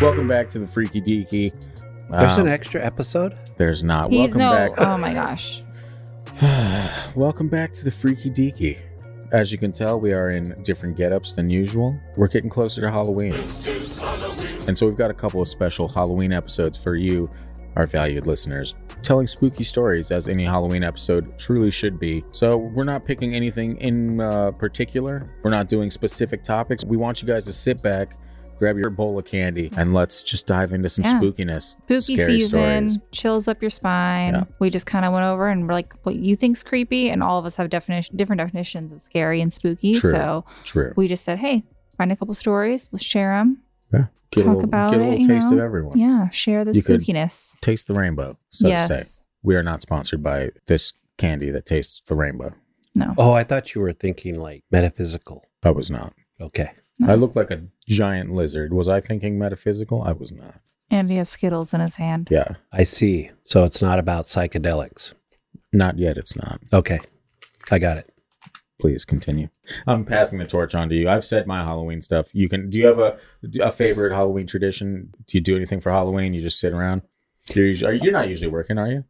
Welcome back to the Freaky Deaky. There's Um, an extra episode. There's not. He's Welcome no. back. Oh my gosh. Welcome back to the Freaky Deaky. As you can tell, we are in different getups than usual. We're getting closer to Halloween. And so we've got a couple of special Halloween episodes for you, our valued listeners, telling spooky stories as any Halloween episode truly should be. So we're not picking anything in uh, particular. We're not doing specific topics. We want you guys to sit back, grab your bowl of candy, and let's just dive into some Yeah. spookiness. Spooky scary season, stories. chills up your spine. Yeah. We just kind of went over and we're like, what you think's creepy, and all of us have definition different definitions of scary and spooky. True. So True. we just said, hey, find a couple stories, let's share them. Yeah. Get a little, about get a it, little you taste know? of everyone. Yeah, share the You could spookiness. Taste the rainbow, so yes. to say. We are not sponsored by this candy that tastes the rainbow. No. Oh, I thought you were thinking like metaphysical. I was not. Okay. I look like a giant lizard. Was I thinking metaphysical? I was not. And he has Skittles in his hand. Yeah. I see. So it's not about psychedelics. Not yet, it's not. Okay. I got it. Please continue. I'm passing the torch on to you. I've said my Halloween stuff. You can. Do you have a a favorite Halloween tradition? Do you do anything for Halloween? You just sit around. You're usually, you- you're not usually working, are you?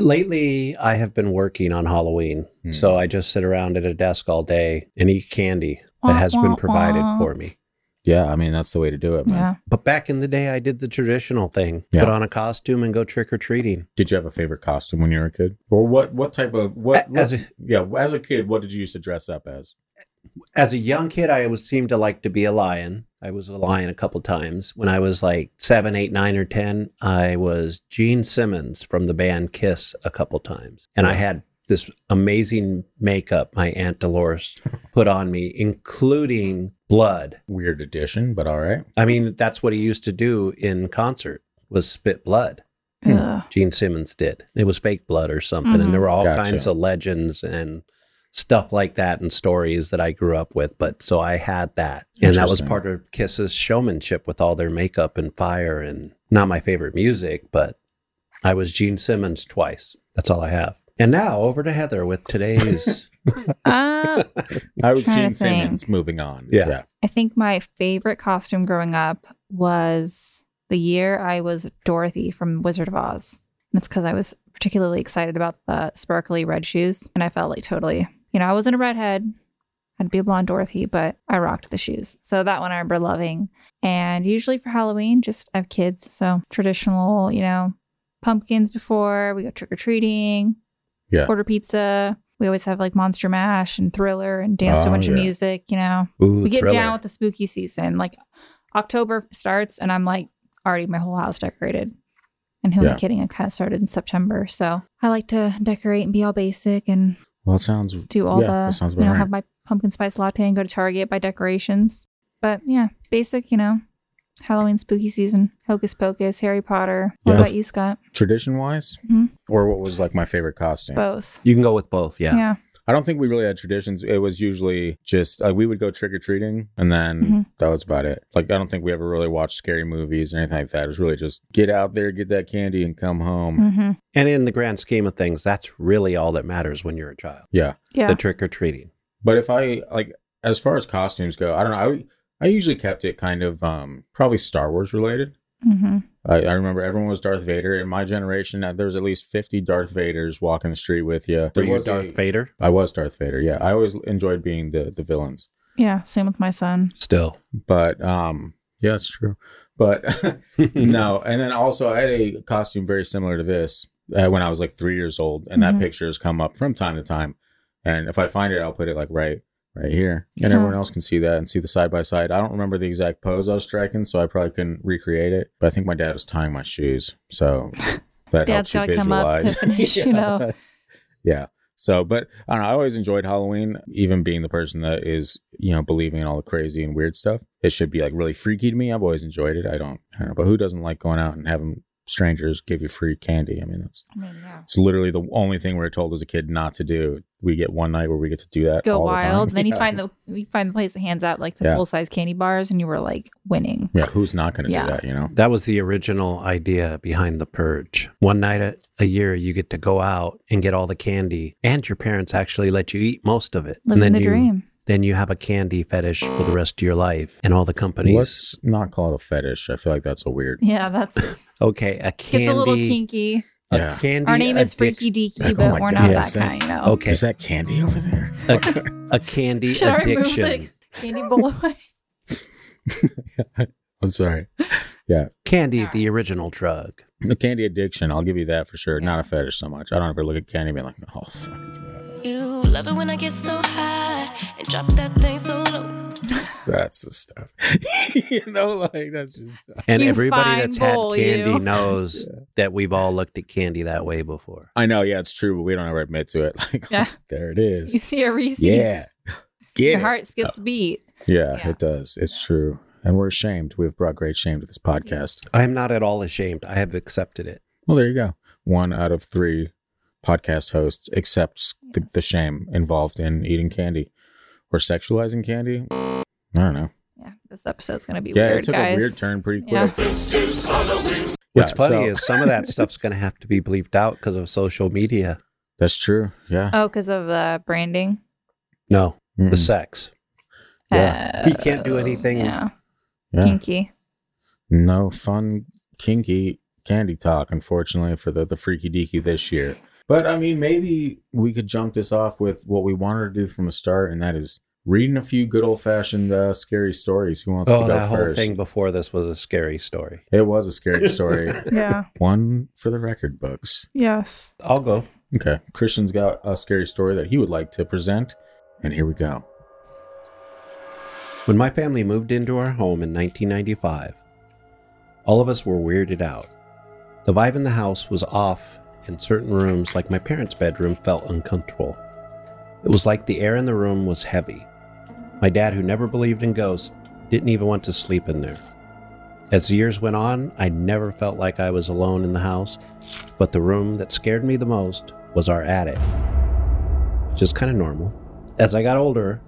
Lately, I have been working on Halloween. Hmm. So I just sit around at a desk all day and eat candy that has been provided for me. Yeah, I mean that's the way to do it, man. Yeah. But back in the day, I did the traditional thing Yeah. put on a costume and go trick or treating. Did you have a favorite costume when you were a kid, or what? What type of what? As what- a- yeah, as a kid, what did you used to dress up as? As a young kid, I was seemed to like to be a lion. I was a lion a couple times. When I was like seven, eight, nine, or 10, I was Gene Simmons from the band Kiss a couple times. And I had this amazing makeup my Aunt Dolores put on me, including blood. Weird addition, but all right. I mean, that's what he used to do in concert was spit blood. Hmm. Gene Simmons did. It was fake blood or something. Mhm. And there were all Gotcha. kinds of legends and stuff like that and stories that I grew up with. But so I had that. And that was part of Kiss's showmanship with all their makeup and fire and not my favorite music, but I was Gene Simmons twice. That's all I have. And now over to Heather with today's. Uh, I was Trying Gene Simmons. Moving on. Yeah. I think my favorite costume growing up was the year I was Dorothy from Wizard of Oz. And it's because I was particularly excited about the sparkly red shoes. And I felt like totally, you know, I wasn't a redhead. I'd be a blonde Dorothy, but I rocked the shoes. So that one I remember loving. And usually for Halloween, just I have kids. So traditional, you know, pumpkins before we go trick or treating, Yeah. order pizza. We always have like Monster Mash and Thriller and dance to a Oh, bunch of yeah. music, you know Ooh, we get thriller. down with the spooky season. Like October starts, and I'm like already my whole house decorated. And who am I kidding? I kind of started in September, so I like to decorate and be all basic and Well, it sounds. do all yeah, that sounds the you know right. have my pumpkin spice latte and go to Target buy decorations. But yeah, basic, you know, Halloween spooky season, Hocus Pocus, Harry Potter. What Yeah. about you, Scott? Tradition wise, Mhm. or what was like my favorite costume? Both. You can go with both. Yeah. Yeah. I don't think we really had traditions. It was usually just like we would go trick or treating, and then Mhm. that was about it. Like I don't think we ever really watched scary movies or anything like that. It was really just get out there, get that candy, and come home. hmm And in the grand scheme of things, that's really all that matters when you're a child Yeah, Yeah. the trick or treating. but if I like as far as costumes go, I don't know. I I usually kept it kind of um probably Star Wars related. hmm I, I remember everyone was Darth Vader. In my generation, uh, there was at least fifty Darth Vaders walking the street with you. Were There you was Darth a- Vader? I was Darth Vader. Yeah, I always enjoyed being the the villains. Yeah. Same with my son. Still. But um, yeah, it's true. But no, and then also I had a costume very similar to this uh, when I was like three years old, and Mhm. that picture has come up from time to time. And if I find it, I'll put it like right right here, and Yeah. everyone else can see that and see the side by side. I don't remember the exact pose I was striking, so I probably couldn't recreate it. But I think my dad was tying my shoes, so that helps you gotta come up to visualize. finish, you know. yeah. So, but I don't know. I always enjoyed Halloween, even being the person that is, you know, believing in all the crazy and weird stuff. It should be like really freaky to me. I've always enjoyed it. I don't, I don't know, but who doesn't like going out and having strangers give you free candy? I mean, that's I mean, yeah. it's literally the only thing we are told as a kid not to do. We get one night where we get to do that. go all the time. wild. Then you find the you find the place that hands out like the Yeah. full size candy bars, and you were like winning. yeah. Who's not going to Yeah. do that? You know. That was the original idea behind the purge. One night a, a year, you get to go out and get all the candy, and your parents actually let you eat most of it. and Living then the you dream. Then you have a candy fetish for the rest of your life. And all the companies. Let's not call it a fetish. I feel like that's a weird. Yeah, that's okay, a gets candy. a little kinky. a Yeah. candy Our name is addic- Freaky Deaky, Like, oh but my we're God. not Yeah, that is that- kind, you know. Okay, Is that candy over there? a candy Should I remove addiction. the candy bowl away? I'm sorry. Yeah. Candy, the original drug. The candy addiction, I'll give you that for sure. Not a fetish so much. I don't ever look at candy and be like, oh, fuck. Yeah. You love it when I get so high and drop that thing so low. That's the stuff. you know, like that's just And You everybody that's had candy you. knows that we've all looked at candy that way before. I know, yeah, it's true, but we don't ever admit to it. Like, Yeah. there it is. You see a Reese's. Yeah. Get Your it. heart skips a oh. beat. Yeah, Yeah. it does. It's true. And we're ashamed. We've brought great shame to this podcast. I am not at all ashamed. I have accepted it. Well, there you go. One out of three podcast hosts accepts the, the shame involved in eating candy or sexualizing candy. I don't know. Yeah, this episode's gonna be Yeah, weird, it took guys. a weird turn pretty Yeah. quick. What's Yeah, funny so- is some of that stuff's going to have to be bleeped out because of social media. That's true. Yeah. Oh, because of the branding. No, the Mm-mm. sex. Yeah. He can't do anything- oh, Yeah, yeah. kinky. No fun, kinky candy talk, unfortunately, for the, the freaky deaky this year. But I mean, maybe we could jump this off with what we wanted to do from the start, and that is reading a few good old fashioned uh, scary stories. Who wants Oh, to go that Oh, the whole thing before this was a scary story. It was a scary story. Yeah. One for the record books. yes. I'll go. Okay. Christian's got a scary story that he would like to present, and here we go. When my family moved into our home in 1995, all of us were weirded out. The vibe in the house was off, and certain rooms, like my parents' bedroom, felt uncomfortable. It was like the air in the room was heavy. My dad, who never believed in ghosts, didn't even want to sleep in there. As the years went on, I never felt like I was alone in the house, but the room that scared me the most was our attic, which is kind of normal. As I got older,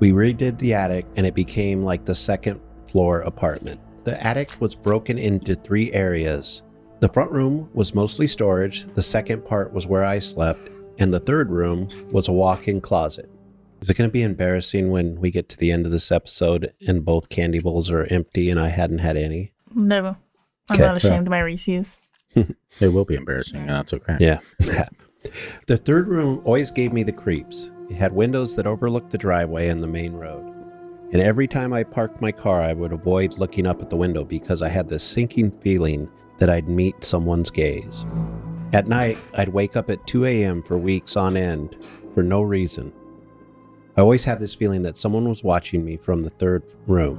we redid the attic and it became like the second floor apartment. The attic was broken into three areas. The front room was mostly storage, the second part was where I slept, and the third room was a walk in closet. Is it going to be embarrassing when we get to the end of this episode and both candy bowls are empty and I hadn't had any? No, I'm Okay. not ashamed of my Reese's. It will be embarrassing, and that's okay. Yeah. the third room always gave me the creeps. It had windows that overlooked the driveway and the main road. And every time I parked my car, I would avoid looking up at the window because I had this sinking feeling that I'd meet someone's gaze. At night, I'd wake up at 2 a.m. for weeks on end for no reason. I always had this feeling that someone was watching me from the third room,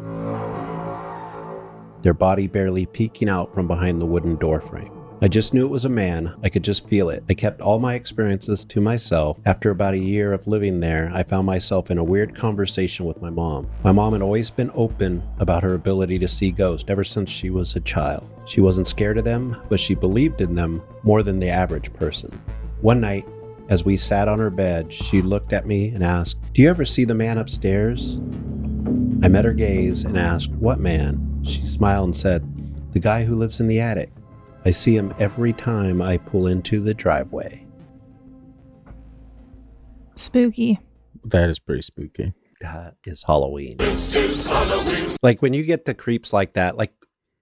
their body barely peeking out from behind the wooden doorframe. I just knew it was a man. I could just feel it. I kept all my experiences to myself. After about a year of living there, I found myself in a weird conversation with my mom. My mom had always been open about her ability to see ghosts ever since she was a child. She wasn't scared of them, but she believed in them more than the average person. One night, as we sat on her bed, she looked at me and asked, Do you ever see the man upstairs? I met her gaze and asked, What man? She smiled and said, The guy who lives in the attic. I see him every time I pull into the driveway. Spooky. That is pretty spooky. That is Halloween. is Halloween. Like when you get the creeps like that, like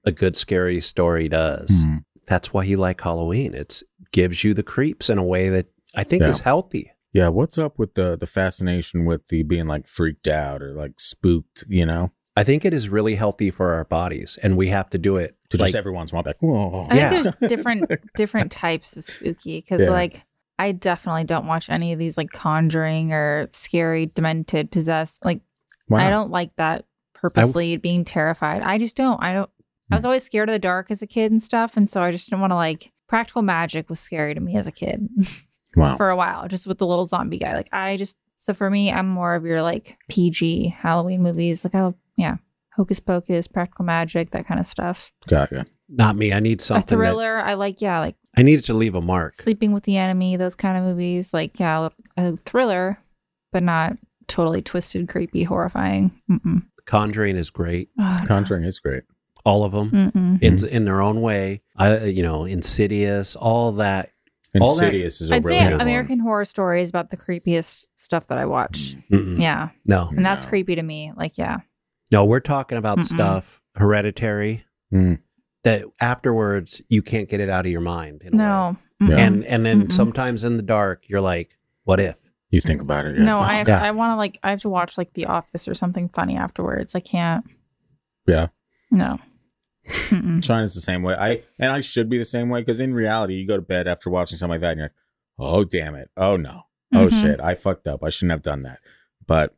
a good scary story does, Hmm. that's why you like Halloween. It gives you the creeps in a way that I think Yeah. is healthy. Yeah, what's up with the the fascination with the being like freaked out or like spooked, you know? I think it is really healthy for our bodies, and we have to do it. To like, just every once in a while, be like, whoa. I Yeah. think there's different different types of spooky because Yeah. like I definitely don't watch any of these like conjuring or scary, demented, possessed. Like Why I don't like that purposely being terrified. I just don't. I don't. I Hmm. was always scared of the dark as a kid and stuff, and so I just didn't want to like. Practical magic was scary to me as a kid Wow. for a while, just with the little zombie guy. Like I just so for me, I'm more of your like PG Halloween movies. Like I love, yeah, Hocus Pocus, Practical Magic, that kind of stuff. Gotcha. not me. I need a something. That, thriller, I like. Yeah, like I need it to leave a mark. Sleeping with the Enemy, those kind of movies. Like yeah, a thriller, but not totally twisted, creepy, horrifying. Mm-mm. Conjuring is great. Oh, Conjuring is great. All of them. Mm-mm. in in their own way. I you know, Insidious, all that All that- Insidious is a I'd really say good one. American Horror Story is about the creepiest stuff that I watch. Mm-mm. Yeah, No, and that's No. creepy to me. Like, yeah, no, we're talking about Mm-mm. stuff hereditary Mm. that afterwards you can't get it out of your mind. in no, Yeah. And and then Mm-mm. sometimes in the dark you're like, what if? You think about it. you're no, like, I "Oh, have, Yeah. I want to like I have to watch like The Office or something funny afterwards. I can't. Yeah. No. Mm-mm. China's the same way. I and I should be the same way because in reality, you go to bed after watching something like that, and you're like, "Oh damn it! Oh no! Oh Mhm. shit! I fucked up. I shouldn't have done that." But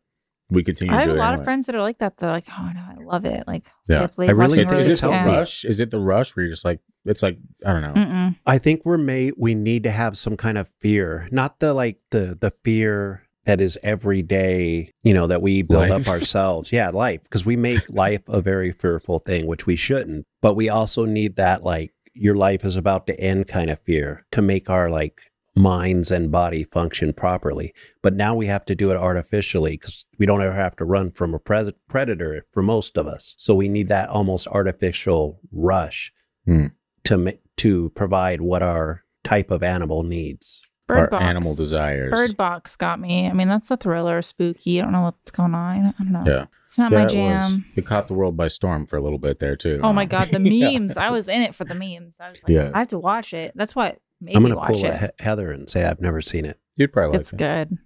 we continue. I to have do a lot anyway. of friends that are like that. They're like, oh no, I love it. Like, Yeah. late I really watching think Is movies. it the. Yeah. rush? Is it the rush where you're just like, it's like I don't know. Mm-mm. I think we're made we need to have some kind of fear, not the like the the fear that is every day, you know, that we build Life. up ourselves. Yeah, life, because we make life a very fearful thing, which we shouldn't. But we also need that like your life is about to end kind of fear to make our like minds and body function properly. But now we have to do it artificially because we don't ever have to run from a pres- predator for most of us. So we need that almost artificial rush Hmm. to ma- to provide what our type of animal needs. Bird Our Box. animal desires. Bird Box got me. I mean, that's a thriller, spooky. I don't know what's going on. I don't know. Yeah. It's not Yeah, my jam. It caught the world by storm for a little bit there too. Oh my god, the Yeah. memes! I was in it for the memes. I was like, Yeah. I have to watch it. That's what made I'm going to pull it. a Heather and say I've never seen it. You'd probably like it's it. good.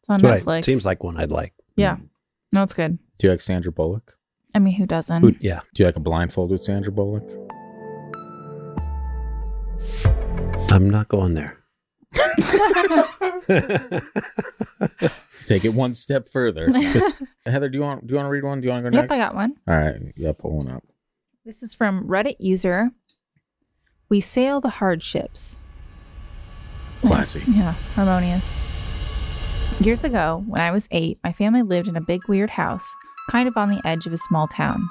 It's on That's what I- Netflix. seems like one I'd like. Yeah. No, it's good. Do you like Sandra Bullock? I mean, who doesn't? Who- yeah. Do you like a blindfolded Sandra Bullock? I'm not going there. Take it one step further. Heather, do you want do you want to read one? Do you want to go yep, next? Yep, I got one. All right. Yeah, pull one up. This is from Reddit user. We sail the hardships. Classy. Yeah, harmonious. Years ago, when I was eight, my family lived in a big, weird house, kind of on the edge of a small town.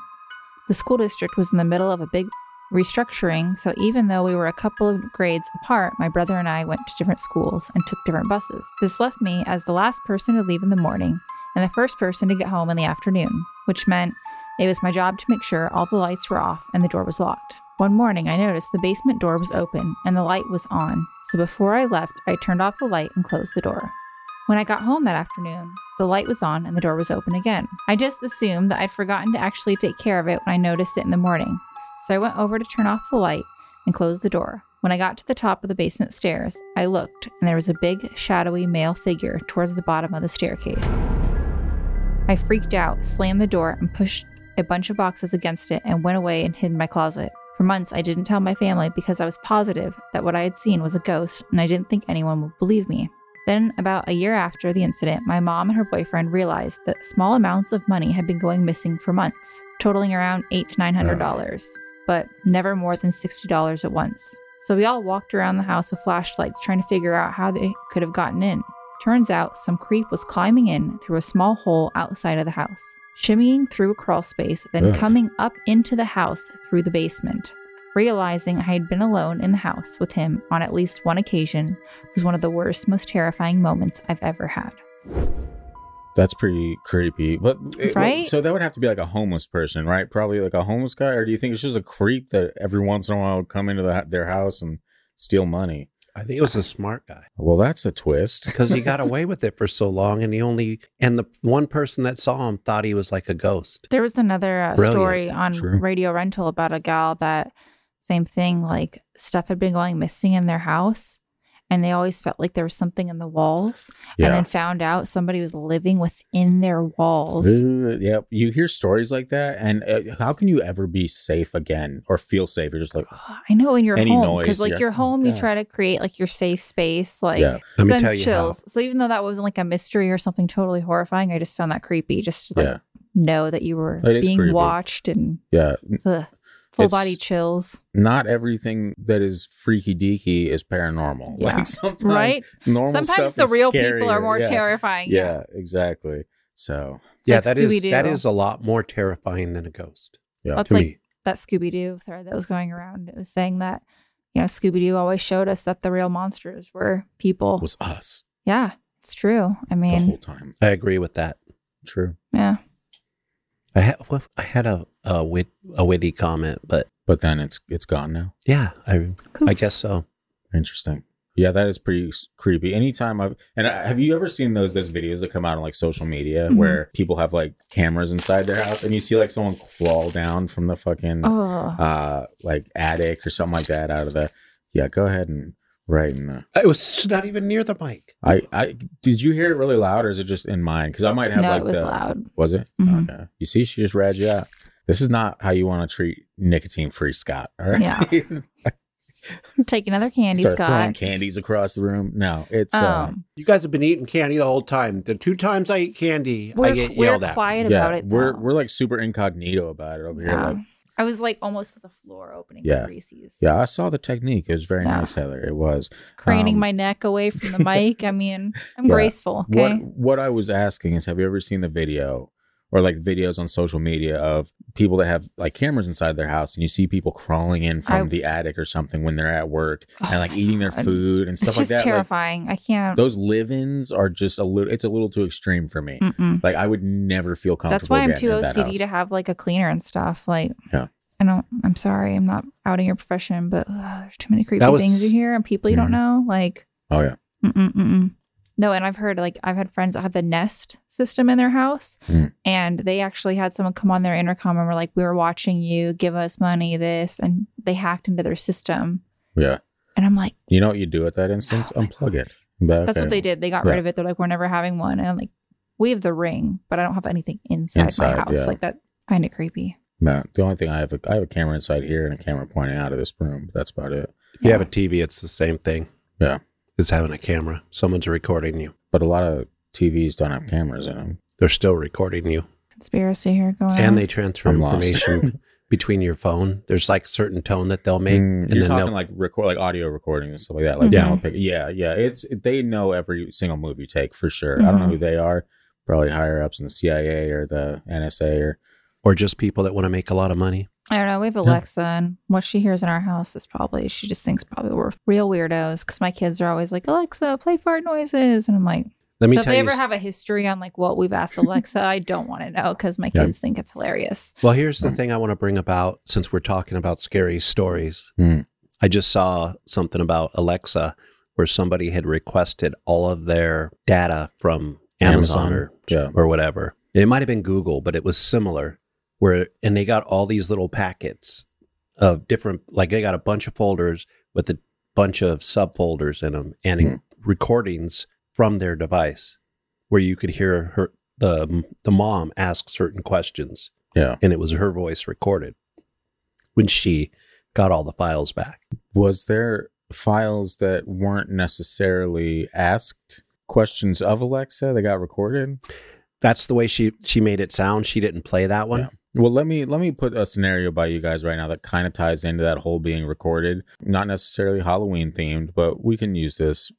The school district was in the middle of a big restructuring, so even though we were a couple of grades apart, my brother and I went to different schools and took different buses. This left me as the last person to leave in the morning and the first person to get home in the afternoon, which meant it was my job to make sure all the lights were off and the door was locked. One morning, I noticed the basement door was open and the light was on, so before I left, I turned off the light and closed the door. When I got home that afternoon, the light was on and the door was open again. I just assumed that I'd forgotten to actually take care of it when I noticed it in the morning, so I went over to turn off the light and close the door. When I got to the top of the basement stairs, I looked and there was a big, shadowy male figure towards the bottom of the staircase. I freaked out, slammed the door, and pushed a bunch of boxes against it and went away and hid in my closet. For months, I didn't tell my family because I was positive that what I had seen was a ghost and I didn't think anyone would believe me. Then, about a year after the incident, my mom and her boyfriend realized that small amounts of money had been going missing for months, totaling around eight to nine hundred dollars, but never more than sixty dollars at once. So we all walked around the house with flashlights trying to figure out how they could have gotten in. Turns out some creep was climbing in through a small hole outside of the house, shimmying through a crawl space, then Ugh. coming up into the house through the basement. Realizing I had been alone in the house with him on at least one occasion was one of the worst, most terrifying moments I've ever had. That's pretty creepy. But it- Right? so that would have to be like a homeless person, right? Probably like a homeless guy, or do you think it's just a creep that every once in a while would come into the, their house and steal money? I think it was a smart guy Well, that's a twist. because he got away with it for so long, and he only and the one person that saw him thought he was like a ghost. There was another uh, story on True. Radio Rental about a gal that same thing, like stuff had been going missing in their house, and they always felt like there was something in the walls, and then found out somebody was living within their walls. Uh, yep. You hear stories like that, and uh, how can you ever be safe again or feel safe? You're just like, I know in your Any home because like your home, you God. try to create like your safe space, like Yeah. Let me sends tell you chills. So even though that wasn't like a mystery or something totally horrifying, I just found that creepy. Just to like yeah, know that you were being creepy. watched and yeah. ugh, full It's- body chills, Not everything that is freaky deaky is paranormal. Yeah. Like sometimes right? normal Sometimes stuff the is real people are more yeah. terrifying. Yeah, exactly. So Yeah, like that is Scooby-Doo. that is a lot more terrifying than a ghost yeah, That's to like me. that Scooby Doo thread that was going around. It was saying that, you know, Scooby Doo always showed us that the real monsters were people. it was us yeah, it's true. I mean, the whole mean, time. I agree with that. True. yeah. I had well, I had a a, wit, a witty comment, but But then it's it's gone now. yeah, I I guess so. Interesting. Yeah, that is pretty creepy. Anytime I've and I, have you ever seen those those videos that come out on like social media Mhm. where people have like cameras inside their house and you see like someone crawl down from the fucking Oh, uh like attic or something like that out of the yeah. Go ahead and right in the. It was not even near the mic. I I did you hear it really loud or is it just in mine? Because I might have no, like it was the, loud. Was it? Mhm. Okay. You see, she just read you out. This is not how you want to treat nicotine free Scott. All right. Yeah. Take another candy, Start throwing Scott. candies across the room. No, it's uh, Um, You guys have been eating candy the whole time. The two times I eat candy, we're, I get we're yelled at. quiet yeah. about it. we're though. we're like super incognito about it over here. Yeah. Like, I was like almost to the floor opening Yeah. Reese's. yeah, I saw the technique. It was very Yeah. nice, Heather. It was. Craning Um, my neck away from the mic. I mean, I'm Yeah. graceful. Okay. What what I was asking is, have you ever seen the video or like videos on social media of people that have like cameras inside their house and you see people crawling in from I- the attic or something when they're at work Oh and like eating their food and It's stuff like just that? Like, terrifying. I can't. those live-ins are just a little. It's a little too extreme for me. Mm-mm. Like I would never feel comfortable. That's why I'm too OCD to have like a cleaner and stuff. Like, Yeah. I don't. I'm sorry. I'm not outing your profession, but ugh, there's too many creepy was- things you hear and people you Mhm. don't know. Like, Oh yeah. mm-mm, mm-mm. No. And I've heard like I've had friends that have the Nest system in their house, Mm. and they actually had someone come on their intercom and were like, "We were watching you. Give us money. This," and they hacked into their system. Yeah. And I'm like, You know what you do at that instance? Oh my Unplug it. But, that's okay. what they did. They got Yeah. rid of it. They're like, we're never having one. And I'm like, we have the ring, but I don't have anything inside, Inside, my house. yeah. Like that, kind of creepy. No, the only thing I have, a, I have a camera inside here and a camera pointing out of this room. But that's about it. If you have a TV, it's the same thing. Yeah. It's having a camera. Someone's recording you. But a lot of TVs don't have cameras in them. They're still recording you. Conspiracy here going on. And they transfer I'm lost. information between your phone. There's like a certain tone that they'll make. Mm, and you're then talking they'll, like record, like audio recording and stuff like that. Like Yeah. yeah, yeah, yeah. It's they know every single move you take for sure. I don't know Mhm. who they are. Probably higher ups in the CIA or the NSA or or just people that want to make a lot of money. I don't know. We have Alexa, and what she hears in our house is probably, she just thinks probably we're real weirdos because my kids are always like, Alexa, play fart noises. And I'm like, Let me so if tell they you. ever have a history on like what we've asked Alexa, I don't want to know because my Yeah. kids think it's hilarious. well, here's the thing I want to bring about since we're talking about scary stories. Hmm. I just saw something about Alexa where somebody had requested all of their data from Amazon, Amazon, or yeah. or whatever. And it might have been Google, but it was similar. Where and they got all these little packets of different, like they got a bunch of folders with a bunch of subfolders in them and Hmm. recordings from their device, where you could hear her the the mom ask certain questions, yeah. and it was her voice recorded when she got all the files back. Was there files that weren't necessarily asked questions of Alexa that got recorded? That's the way she she made it sound. She didn't play that one. Yeah. Well, let me let me put a scenario by you guys right now that kind of ties into that whole being recorded. Not necessarily Halloween themed, but we can use this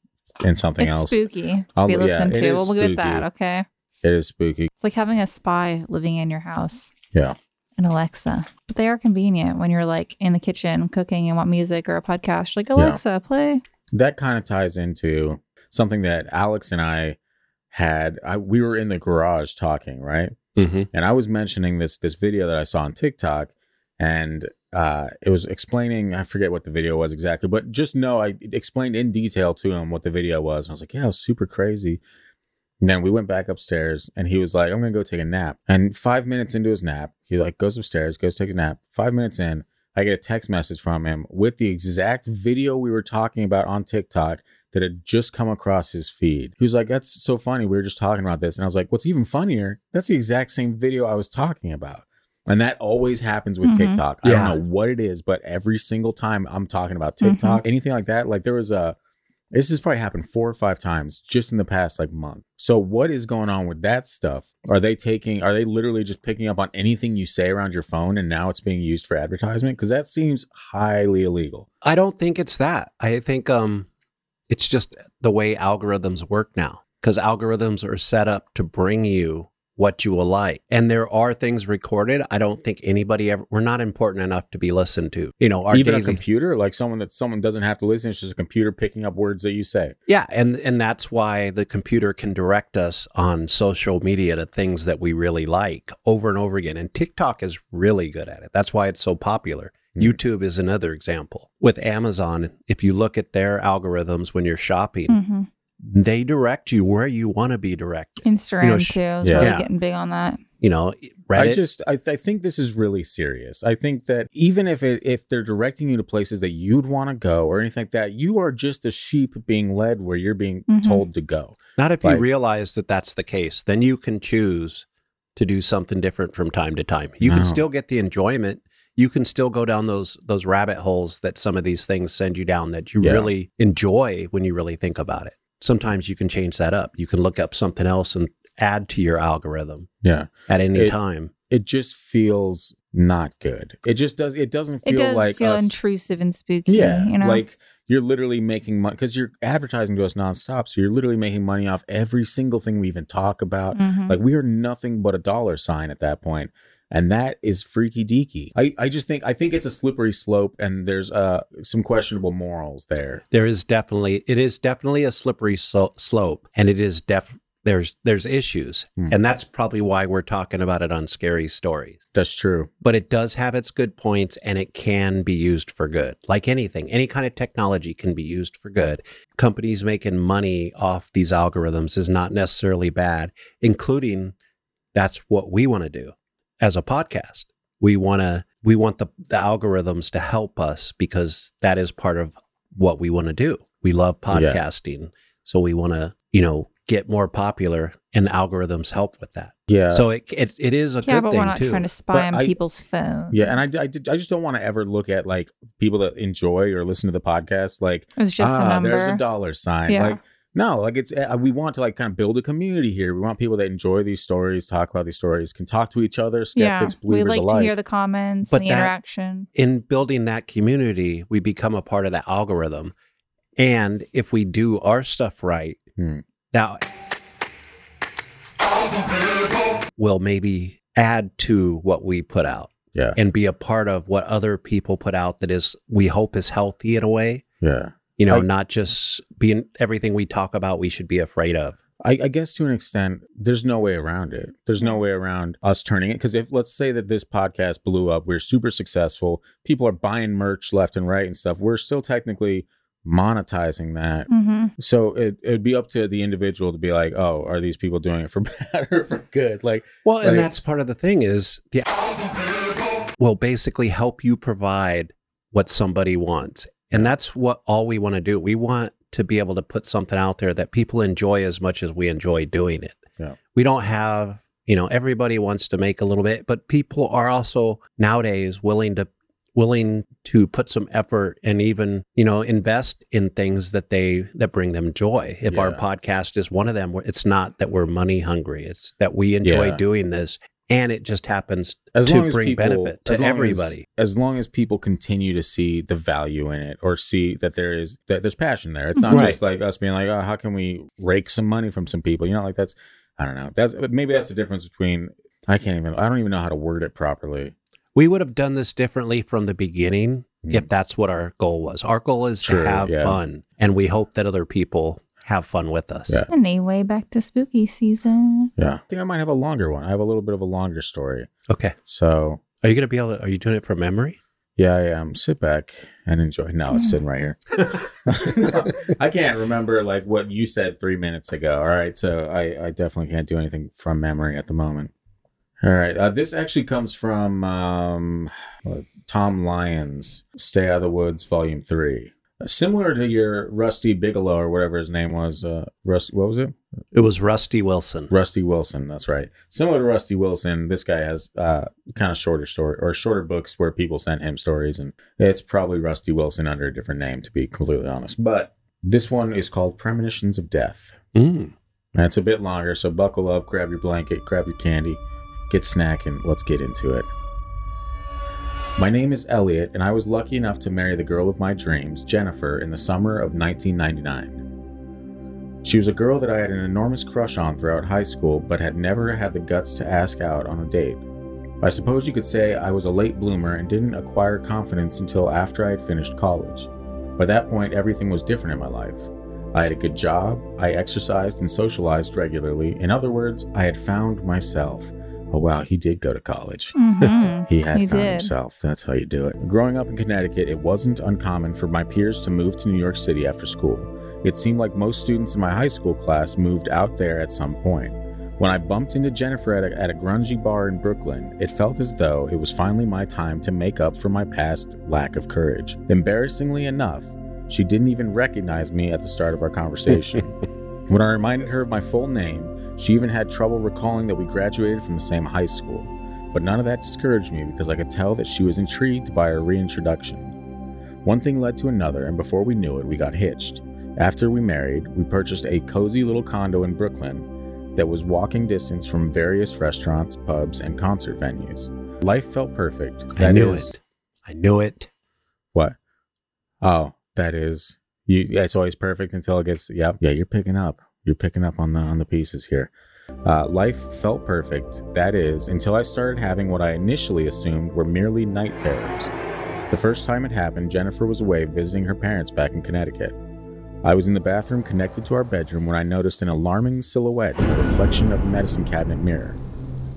in something it's else. spooky to I'll- be yeah, listened it to. We'll go with that. Okay. It is spooky. It's like having a spy living in your house. Yeah. And Alexa. But they are convenient when you're like in the kitchen cooking and want music or a podcast. You're like, Alexa, play. That kind of ties into something that Alex and I had. I, we were in the garage talking, right? Mm-hmm. and I was mentioning this this video that I saw on TikTok, and uh, it was explaining. I forget what the video was exactly, but just know I explained in detail to him what the video was. And I was like, "Yeah, it was super crazy." And then we went back upstairs, and he was like, "I'm gonna go take a nap." And five minutes into his nap, he like goes upstairs, goes take a nap. Five minutes in, I get a text message from him with the exact video we were talking about on TikTok that had just come across his feed. He was like, That's so funny. We were just talking about this. And I was like, What's even funnier? That's the exact same video I was talking about. And that always happens with Mhm. TikTok. I don't know what it is, but every single time I'm talking about TikTok, anything like that, like there was a, this has probably happened four or five times just in the past like month. So what is going on with that stuff? Are they taking, are they literally just picking up on anything you say around your phone and now it's being used for advertisement? Because that seems highly illegal. I don't think it's that. I think um, it's just the way algorithms work now. Because algorithms are set up to bring you what you will like, and there are things recorded. I don't think anybody ever. We're not important enough to be listened to. You know, our even a computer like someone that someone doesn't have to listen it's just a computer picking up words that you say Yeah, and and that's why the computer can direct us on social media to things that we really like over and over again. And TikTok is really good at it. That's why it's so popular. Hmm. YouTube is another example. With Amazon, if you look at their algorithms when you're shopping, hmm they direct you where you want to be directed. Instagram You know, sh- too is Yeah. really Yeah. getting big on that. You know, Reddit. I just I, I think this is really serious. I think that even if it, if they're directing you to places that you'd want to go or anything like that, you are just a sheep being led where you're being Mhm. told to go. Not if you realize that that's the case. Then you can choose to do something different from time to time. You No. can still get the enjoyment. You can still go down those those rabbit holes that some of these things send you down that you Yeah. really enjoy when you really think about it. Sometimes you can change that up. You can look up something else and add to your algorithm Yeah. at any It- time. It just feels not good. It just does it doesn't feel It does like feel us, intrusive and spooky. Yeah, you know, like you're literally making money because you're advertising to us nonstop. So you're literally making money off every single thing we even talk about. Mhm. Like we are nothing but a dollar sign at that point, and that is freaky deaky. I, I just think I think it's a slippery slope, and there's uh some questionable morals there. There is definitely it is definitely a slippery so- slope and it is def there's there's issues. Hmm. And that's probably why we're talking about it on scary stories. That's true. but it does have its good points and it can be used for good. Like anything, any kind of technology can be used for good. Companies making money off these algorithms is not necessarily bad, including that's what we want to do as a podcast. We want to we want the, the algorithms to help us because that is part of what we want to do. We love Yeah. podcasting. So we want to, you know, get more popular and algorithms help with that. Yeah. so it, it it is a yeah, good but thing we're not too. trying to spy But on I- people's phones. yeah, and I, I, did, I just don't want to ever look at like people that enjoy or listen to the podcast like it's just a ah, number. there's a dollar sign. Yeah. Like no, like it's uh, we want to like kind of build a community here. We want people that enjoy these stories, talk about these stories, can talk to each other, yeah, skeptics, we believers like alike. to hear the comments But and the that- interaction. in building that community, we become a part of that algorithm. And if we do our stuff right, Hmm. that will maybe add to what we put out yeah, and be a part of what other people put out that is, we hope is healthy in a way. yeah. You know, I- not just being everything we talk about, we should be afraid of. I, I guess to an extent, there's no way around it. There's no way around us turning it. Because if let's say that this podcast blew up, we're super successful, people are buying merch left and right and stuff. We're still technically monetizing that. hmm So it it'd be up to the individual to be like, oh, are these people doing it for bad or for good? Like, Well, and Like- that's part of the thing is the will basically help you provide what somebody wants. And that's what all we want to do. We want to be able to put something out there that people enjoy as much as we enjoy doing it. Yeah. We don't have, you know, everybody wants to make a little bit, but people are also nowadays willing to willing to put some effort and even, you know, invest in things that they that bring them joy. If our podcast is one of them, it's not that we're money hungry. It's that we enjoy Yeah. doing this and it just happens as to bring people, benefit to long as- everybody. As, long as people continue to see the value in it, or see that there is that there's passion there. It's not Right. just like us being like, oh, how can we rake some money from some people? You know, like that's I don't know. That's maybe that's the difference between I can't even I don't even know how to word it properly. we would have done this differently from the beginning Mm. if that's what our goal was. Our goal is True, to have yeah. fun, and we hope that other people have fun with us. Yeah. Anyway, back to spooky season. Yeah. I think I might have a longer one. I have a little bit of a longer story. Okay. So are you going to be able to, are you doing it from memory? Yeah, I am. Sit back and enjoy. Now, it's sitting right here. I can't remember like what you said three minutes ago. All right. So I, I definitely can't do anything from memory at the moment. All right. Uh, this actually comes from um, Tom Lyons, Stay Out of the Woods, Volume 3 similar to your Rusty Bigelow or whatever his name was, uh, Rust. What was it? It was Rusty Wilson. Rusty Wilson. That's right. Similar to Rusty Wilson, this guy has uh, kind of shorter story or shorter books where people sent him stories, and it's probably Rusty Wilson under a different name, to be completely honest. But this one is called Premonitions of Death, Mm. it's a bit longer. So buckle up, grab your blanket, grab your candy, get snacking. Let's get into it. My name is Elliot, and I was lucky enough to marry the girl of my dreams, Jennifer, in the summer of 1999. She was a girl that I had an enormous crush on throughout high school, but had never had the guts to ask out on a date. I suppose you could say I was a late bloomer and didn't acquire confidence until after I had finished college. By that point, everything was different in my life. I had a good job, I exercised and socialized regularly. In other words, I had found myself. Oh, wow. He did go to college. Mhm. He had He found did. himself. That's how you do it. Growing up in Connecticut, it wasn't uncommon for my peers to move to New York City after school. It seemed like most students in my high school class moved out there at some point. When I bumped into Jennifer at a, at a grungy bar in Brooklyn, it felt as though it was finally my time to make up for my past lack of courage. Embarrassingly enough, she didn't even recognize me at the start of our conversation. when I reminded her of my full name, she even had trouble recalling that we graduated from the same high school. But none of that discouraged me because I could tell that she was intrigued by our reintroduction. One thing led to another, and before we knew it, we got hitched. After we married, we purchased a cozy little condo in Brooklyn that was walking distance from various restaurants, pubs, and concert venues. Life felt perfect. I knew is- it. I knew it. What? Oh, that is you. Yeah, it's always perfect until it gets. Yep. Yeah, you're picking up. You're picking up on the on the pieces here. Uh, life felt perfect. That is until I started having what I initially assumed were merely night terrors. The first time it happened, Jennifer was away visiting her parents back in Connecticut. I was in the bathroom connected to our bedroom when I noticed an alarming silhouette in the reflection of the medicine cabinet mirror.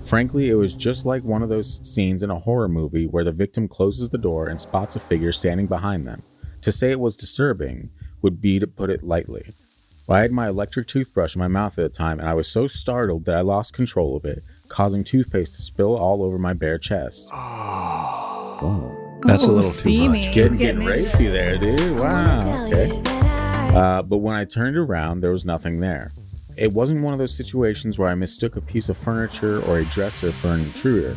Frankly, it was just like one of those scenes in a horror movie where the victim closes the door and spots a figure standing behind them. To say it was disturbing would be to put it lightly. I had my electric toothbrush in my mouth at the time, and I was so startled that I lost control of it, causing toothpaste to spill all over my bare chest. Whoa. That's a Ooh, little too steamy. much. Getting, getting getting racy there, dude. Wow. Okay. Uh, but when I turned around, there was nothing there. It wasn't one of those situations where I mistook a piece of furniture or a dresser for an intruder.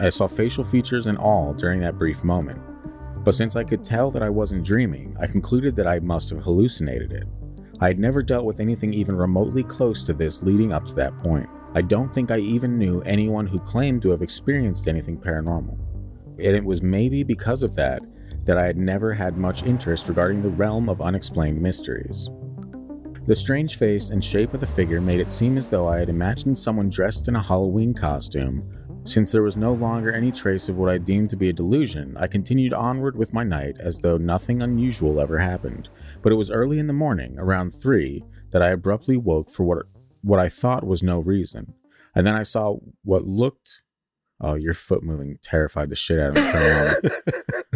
I saw facial features and all during that brief moment. But since I could tell that I wasn't dreaming, I concluded that I must have hallucinated it. I had never dealt with anything even remotely close to this leading up to that point. I don't think I even knew anyone who claimed to have experienced anything paranormal. And it was maybe because of that that I had never had much interest regarding the realm of unexplained mysteries. The strange face and shape of the figure made it seem as though I had imagined someone dressed in a Halloween costume. Since there was no longer any trace of what I deemed to be a delusion, I continued onward with my night as though nothing unusual ever happened. But it was early in the morning, around 3, that I abruptly woke for what what I thought was no reason. And then I saw what looked Oh, your foot moving terrified the shit out of me for a moment.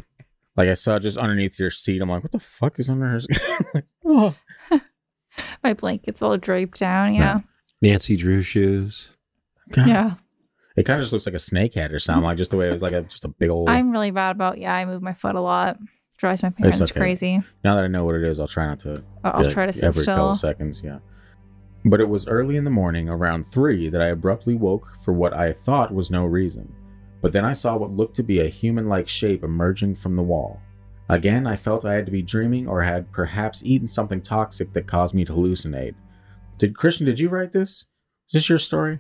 like I saw just underneath your seat. I'm like, what the fuck is under her? like, oh. My blanket's all draped down. Yeah. Nancy Drew shoes. God. Yeah. It kind of just looks like a snake head or something. Like just the way it was like a just a big old. I'm really bad about, yeah, I move my foot a lot. Drives my parents okay. crazy. now that I know what it is, I'll try not to. Oh, I'll, I'll like try to sit every couple still. seconds. Yeah. But it was early in the morning, around three, that I abruptly woke for what I thought was no reason. But then I saw what looked to be a human-like shape emerging from the wall. Again, I felt I had to be dreaming or had perhaps eaten something toxic that caused me to hallucinate. Did Christian? Did you write this? Is this your story?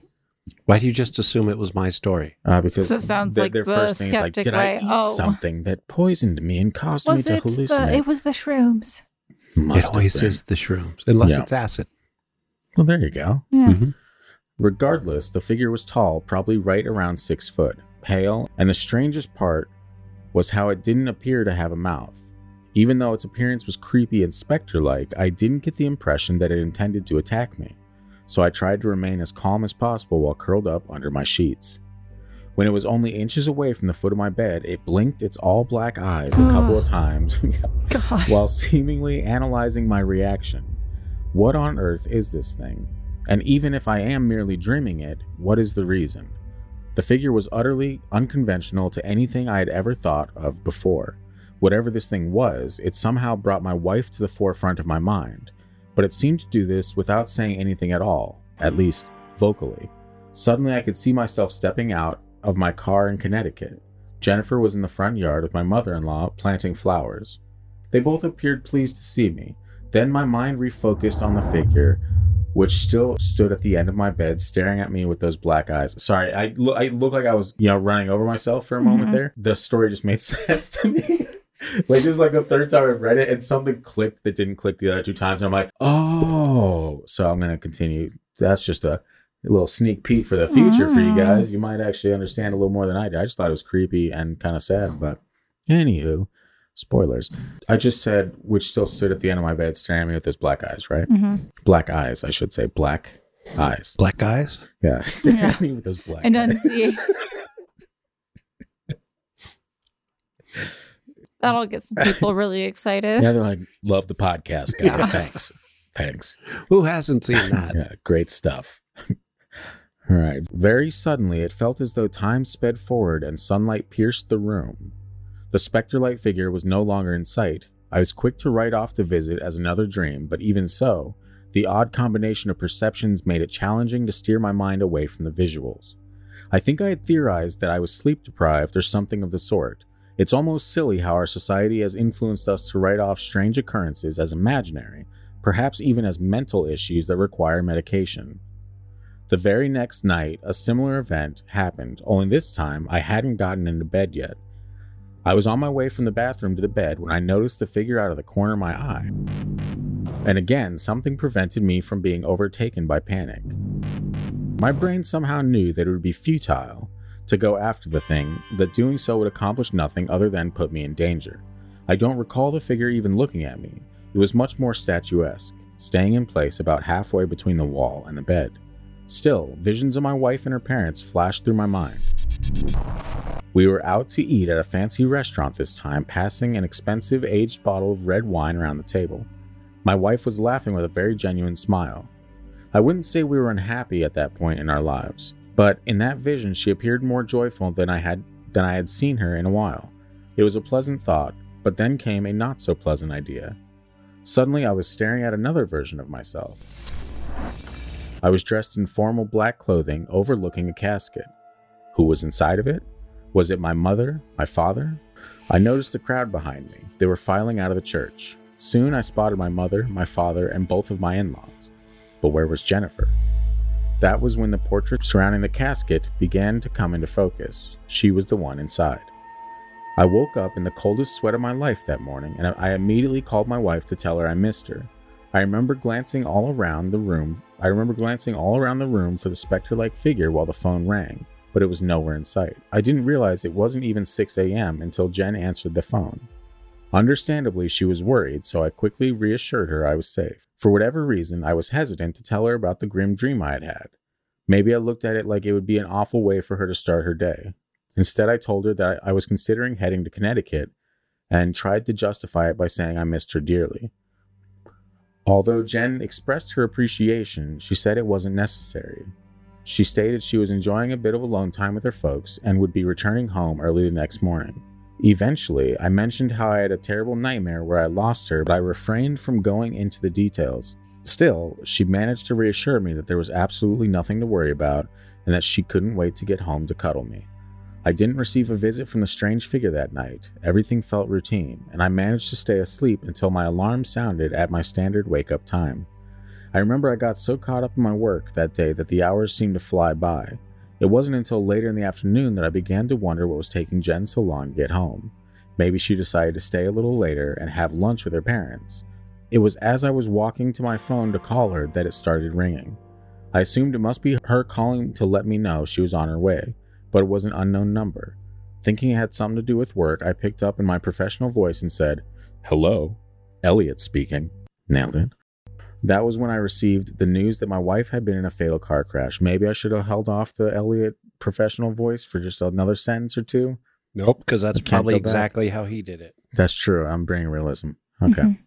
Why do you just assume it was my story? Uh, because That sounds their- like their the first thing is like, skeptic did way. I eat Oh. something that poisoned me and caused me to it the, hallucinate? it was the shrooms. Must it have always is the shrooms, unless Yeah. it's acid. Well, there you go. Yeah. Mhm. Regardless, the figure was tall, probably right around six foot, pale, and the strangest part was how it didn't appear to have a mouth. Even though its appearance was creepy and specter like, I didn't get the impression that it intended to attack me, so I tried to remain as calm as possible while curled up under my sheets. When it was only inches away from the foot of my bed, it blinked its all black eyes a couple of times while seemingly analyzing my reaction. What on earth is this thing? And even if I am merely dreaming it, what is the reason? The figure was utterly unconventional to anything I had ever thought of before. Whatever this thing was, it somehow brought my wife to the forefront of my mind. But it seemed to do this without saying anything at all, at least vocally. Suddenly, I could see myself stepping out of my car in Connecticut. Jennifer was in the front yard with my mother in law planting flowers. They both appeared pleased to see me. Then my mind refocused on the figure, which still stood at the end of my bed, staring at me with those black eyes. Sorry, I, lo- I look like I was, you know, running over myself for a moment Mhm. there. The story just made sense to me. Like this is like the third time I've read it, and something clicked that didn't click the other two times. And I'm like, oh, so I'm gonna continue. That's just a, a little sneak peek for the future for you Mm. guys. You might actually understand a little more than I did. I just thought it was creepy and kind of sad, but anywho, spoilers. I just said which still stood at the end of my bed staring at me with his black eyes, right? hmm Black eyes, I should say. Black eyes. Black eyes. Yeah, staring Yeah. at me with those black And then eyes. see. That'll get some people really excited. yeah, they're like, love the podcast, guys. Thanks. Thanks. Who hasn't seen that? Yeah, great stuff. All right. Very suddenly, it felt as though time sped forward and sunlight pierced the room. The specter like figure was no longer in sight. I was quick to write off the visit as another dream, but even so, the odd combination of perceptions made it challenging to steer my mind away from the visuals. I think I had theorized that I was sleep deprived or something of the sort. It's almost silly how our society has influenced us to write off strange occurrences as imaginary, perhaps even as mental issues that require medication. The very next night, a similar event happened, only this time I hadn't gotten into bed yet. I was on my way from the bathroom to the bed when I noticed the figure out of the corner of my eye. And again, something prevented me from being overtaken by panic. My brain somehow knew that it would be futile to go after the thing, that doing so would accomplish nothing other than put me in danger. I don't recall the figure even looking at me. It was much more statuesque, staying in place about halfway between the wall and the bed. Still, visions of my wife and her parents flashed through my mind. We were out to eat at a fancy restaurant this time, passing an expensive aged bottle of red wine around the table. My wife was laughing with a very genuine smile. I wouldn't say we were unhappy at that point in our lives, but in that vision she appeared more joyful than I had than I had seen her in a while. It was a pleasant thought, but then came a not so pleasant idea. Suddenly I was staring at another version of myself. I was dressed in formal black clothing overlooking a casket. Who was inside of it? Was it my mother? My father? I noticed the crowd behind me. They were filing out of the church. Soon I spotted my mother, my father, and both of my in laws. But where was Jennifer? That was when the portrait surrounding the casket began to come into focus. She was the one inside. I woke up in the coldest sweat of my life that morning, and I immediately called my wife to tell her I missed her. I remember glancing all around the room. I remember glancing all around the room for the specter-like figure while the phone rang, but it was nowhere in sight. I didn't realize it wasn't even 6 a.m. until Jen answered the phone. Understandably, she was worried, so I quickly reassured her I was safe. For whatever reason, I was hesitant to tell her about the grim dream I had had. Maybe I looked at it like it would be an awful way for her to start her day. Instead, I told her that I was considering heading to Connecticut and tried to justify it by saying I missed her dearly. Although Jen expressed her appreciation, she said it wasn't necessary. She stated she was enjoying a bit of alone time with her folks and would be returning home early the next morning. Eventually, I mentioned how I had a terrible nightmare where I lost her, but I refrained from going into the details. Still, she managed to reassure me that there was absolutely nothing to worry about and that she couldn't wait to get home to cuddle me. I didn't receive a visit from the strange figure that night. Everything felt routine, and I managed to stay asleep until my alarm sounded at my standard wake up time. I remember I got so caught up in my work that day that the hours seemed to fly by. It wasn't until later in the afternoon that I began to wonder what was taking Jen so long to get home. Maybe she decided to stay a little later and have lunch with her parents. It was as I was walking to my phone to call her that it started ringing. I assumed it must be her calling to let me know she was on her way, but it was an unknown number. Thinking it had something to do with work, I picked up in my professional voice and said, Hello, Elliot speaking. Nailed it. That was when I received the news that my wife had been in a fatal car crash. Maybe I should have held off the Elliot professional voice for just another sentence or two. Nope, because that's probably go back. exactly how he did it. That's true. I'm bringing realism. Okay. Mhm.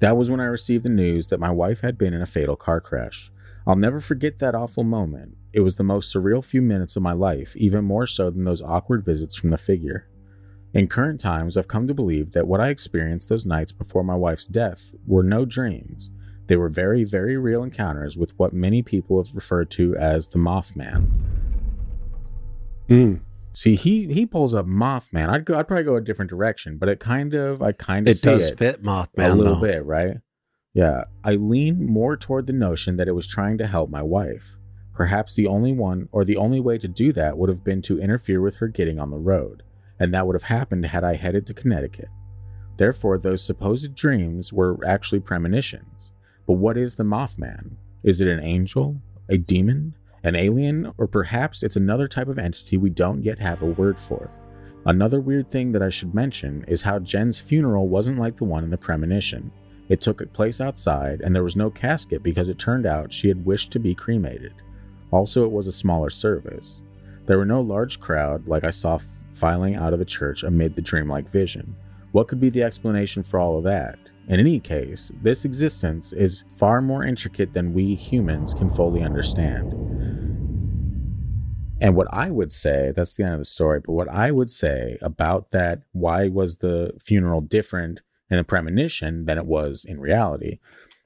That was when I received the news that my wife had been in a fatal car crash. I'll never forget that awful moment. It was the most surreal few minutes of my life, even more so than those awkward visits from the figure. In current times, I've come to believe that what I experienced those nights before my wife's death were no dreams. They were very, very real encounters with what many people have referred to as the Mothman. Mm. See, he he pulls up Mothman. I'd go. I'd probably go a different direction, but it kind of, I kind of It see does it fit Mothman a little though. bit, right? Yeah, I lean more toward the notion that it was trying to help my wife. Perhaps the only one or the only way to do that would have been to interfere with her getting on the road, and that would have happened had I headed to Connecticut. Therefore, those supposed dreams were actually premonitions. But what is the Mothman? Is it an angel, a demon, an alien, or perhaps it's another type of entity we don't yet have a word for? Another weird thing that I should mention is how Jen's funeral wasn't like the one in the premonition. It took place outside, and there was no casket because it turned out she had wished to be cremated. Also, it was a smaller service. There were no large crowd like I saw filing out of the church amid the dreamlike vision. What could be the explanation for all of that? In any case, this existence is far more intricate than we humans can fully understand. And what I would say, that's the end of the story, but what I would say about that, why was the funeral different in a premonition than it was in reality,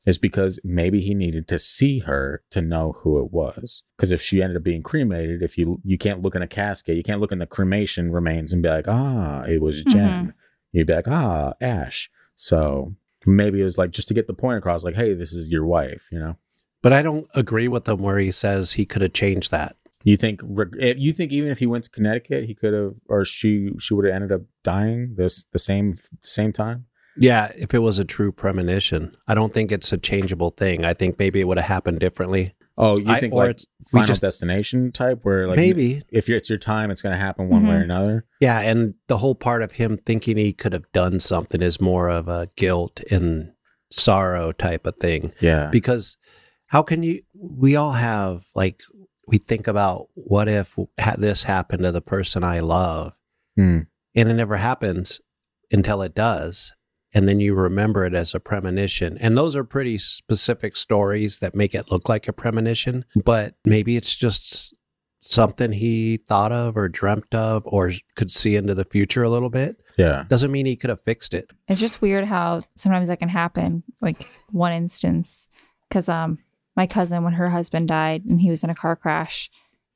is because maybe he needed to see her to know who it was. Because if she ended up being cremated, if you you can't look in a casket, you can't look in the cremation remains and be like, ah, it was Jen. You'd be like, ah, Ash. So maybe it was like just to get the point across, like, hey, this is your wife, you know? But I don't agree with him where he says he could have changed that. You think if- eh, you think even if he went to Connecticut, he could have, or she she would have ended up dying this the same same time. Yeah, if it was a true premonition, I don't think it's a changeable thing. I think maybe it would have happened differently. Oh, you I- think or like it's- we Final just- Destination type, where like maybe. if it's your time, it's going to happen one way or Mhm. another. Yeah, and the whole part of him thinking he could have done something is more of a guilt and sorrow type of thing. Yeah, Because how can you? We all have like we think about what if ha- this happened to the person I love, Hmm. and it never happens until it does, and then you remember it as a premonition. And those are pretty specific stories that make it look like a premonition, but maybe it's just something he thought of or dreamt of or could see into the future a little bit. yeah, Doesn't mean he could have fixed it. It's just weird how sometimes that can happen. Like one instance, because um, my cousin, when her husband died and he was in a car crash,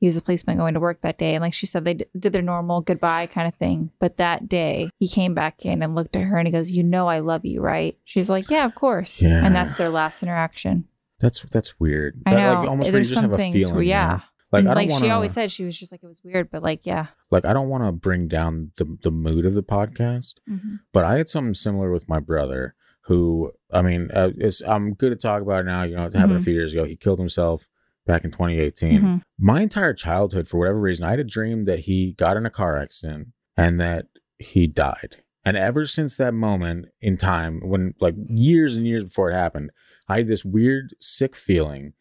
he was a policeman going to work that day. And like she said, they d- did their normal goodbye kind of thing. But that day, he came back in and looked at her and he goes, You know, I love you, right? She's like, Yeah, of course. Yeah. And that's their last interaction. that's that's weird. I That, know. like, almost There's some things feeling. where, yeah. know? Like And, I don't like want she always said, she was just like, It was weird. But like, yeah. like I don't want to bring down the the mood of the podcast, Mhm. but I had something similar with my brother. Who I mean, uh, it's, I'm good to talk about it now. You know, it happened a Mhm. few years ago. He killed himself back in 2018. Mhm. my entire childhood, for whatever reason, I had a dream that he got in a car accident and that he died. And ever since that moment in time, when like years and years before it happened, I had this weird, sick feeling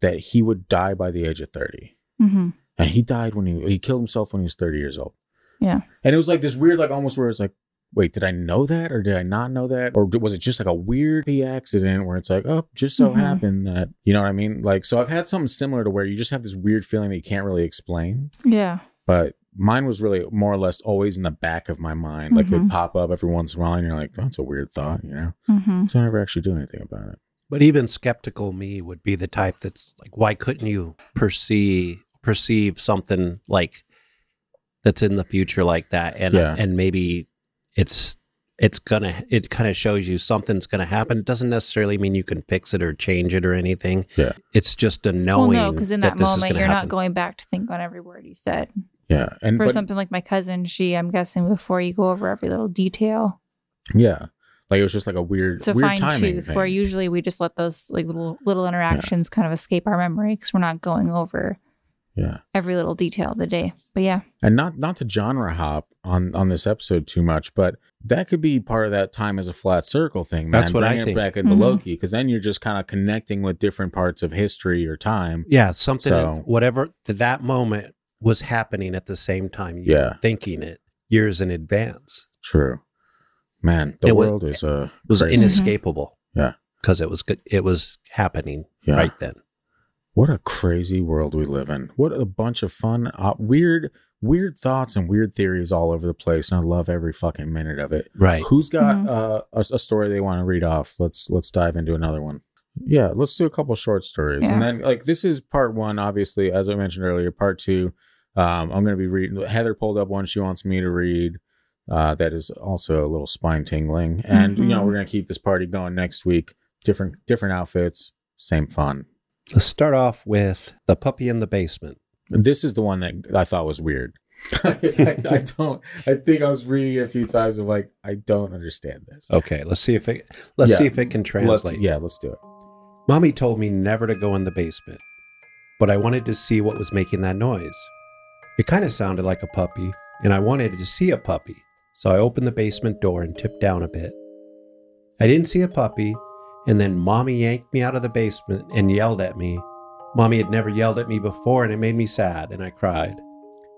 that he would die by the age of 30. Mhm. And he died when he, he killed himself when he was 30 years old. Yeah. And it was like this weird, like almost where it's like, wait, did I know that or did I not know that? Or was it just like a weird accident where it's like, oh, just so Mhm. happened that, you know what I mean? Like, so I've had something similar to where you just have this weird feeling that you can't really explain. Yeah. But mine was really more or less always in the back of my mind. Like it would pop up every once in a while and you're like, that's a weird thought, you know? hmm So I never actually do anything about it. But even skeptical me would be the type that's like, why couldn't you perceive perceive something like that's in the future like that? And Yeah. and maybe it's it's gonna it kind of shows you something's gonna happen. It doesn't necessarily mean you can fix it or change it or anything. Yeah. It's just a Well, knowing. no, because in that, this is moment, you're happen. not going back to think on every word you said. Yeah. And For but, something like my cousin, she, I'm guessing, before you go over every little detail, yeah. Like it was just like a weird, it's a weird fine timing tooth. thing. Where usually we just let those like little little interactions kind of escape our memory because we're not going over yeah. every little detail of the day. But yeah, and not not to genre hop on on this episode too much, but that could be part of that time as a flat circle thing. Man. That's what I Bringing think. back into Mhm. Loki because then you're just kind of connecting with different parts of history or time. Yeah, something So- whatever that moment was happening at the same time. You Yeah. were thinking it years in advance. True, man. The It was- world is uh, It was crazy. inescapable. Yeah. because it was good. It was happening Yeah. right then. What a crazy world we live in. What a bunch of fun, uh, weird, weird thoughts and weird theories all over the place. And I love every fucking minute of it. Right. Who's got Mhm. uh, a, a story they want to read off? Let's let's dive into another one. Yeah, let's do a couple short stories, Yeah. and then like this is part one. Obviously, as I mentioned earlier, part two. Um, I'm going to be reading. Heather pulled up one she wants me to read. Uh, that is also a little spine tingling, and you know Mhm. we're going to keep this party going next week. Different different outfits, same fun. Let's start off with the puppy in the basement. This is the one that I thought was weird. I, I don't. I think I was reading it a few times. I'm like, I don't understand this. Okay, let's see if it let's Yeah. see if it can Let's, translate. yeah, let's do it. Mommy told me never to go in the basement, but I wanted to see what was making that noise. It kind of sounded like a puppy, and I wanted to see a puppy, so I opened the basement door and tipped down a bit. I didn't see a puppy, And then mommy yanked me out of the basement and yelled at me. Mommy had never yelled at me before and it made me sad and I cried.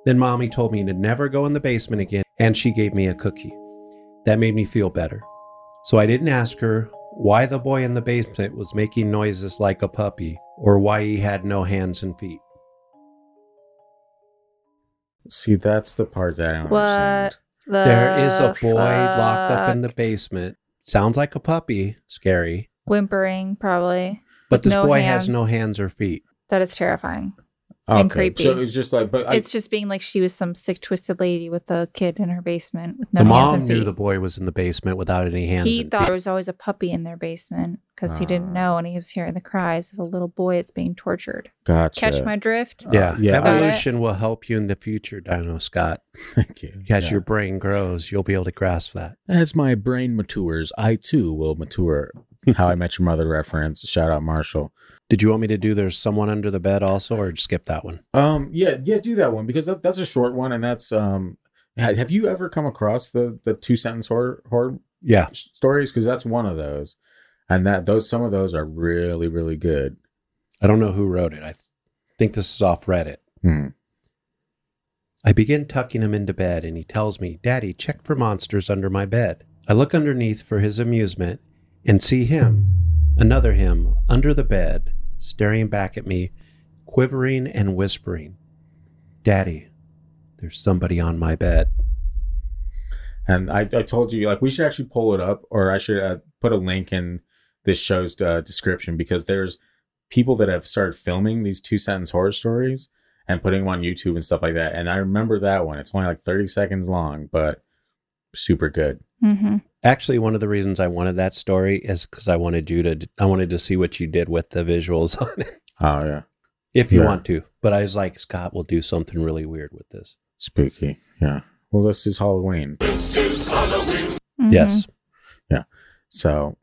Then mommy told me to never go in the basement again and she gave me a cookie. That made me feel better. So I didn't ask her why the boy in the basement was making noises like a puppy or why he had no hands and feet. See, that's the part that I don't What? understand. The There is a boy locked up in the basement. Sounds like a puppy, scary. Whimpering, probably. But this no boy hands. has no hands or feet. That is terrifying. And creepy. So it's just like, but I, it's just being like she was some sick, twisted lady with a kid in her basement with no the hands mom and knew feet. the boy was in the basement without any hands. he and thought feet. there was always a puppy in their basement because he didn't Ah. know, and he was hearing the cries of a little boy that's being tortured. gotcha. Catch my drift? Yeah, Uh, yeah. Got evolution will help you in the future, Dino Scott. Thank you. As Yeah. your brain grows, you'll be able to grasp that. As my brain matures, I too will mature. How I Met Your Mother reference. Shout out Marshall. Did you want me to do there's someone under the bed also, or skip that one? Um, yeah, yeah, do that one because that, that's a short one, and that's um. Have you ever come across the the two sentence horror horror Yeah. stories? Because that's one of those, and that those some of those are really really good. I don't know who wrote it. I th- think this is off Reddit. Hmm. I begin tucking him into bed, and he tells me, Daddy, check for monsters under my bed. I look underneath for his amusement and see him, another him, under the bed, staring back at me, quivering and whispering, Daddy, there's somebody on my bed. And I, I told you like we should actually pull it up, or I should uh, put a link in this show's uh, description because there's people that have started filming these two sentence horror stories and putting them on YouTube and stuff like that. And I remember that one. It's only like 30 seconds long, but super good. Mm-hmm. Actually, one of the reasons I wanted that story is because I wanted you to, I wanted to see what you did with the visuals on it, Oh yeah, if you Yeah. want to. But I was like, Scott will do something really weird with this. spooky. Yeah. Well, this is Halloween, This Mm-hmm. Yes. Yeah. So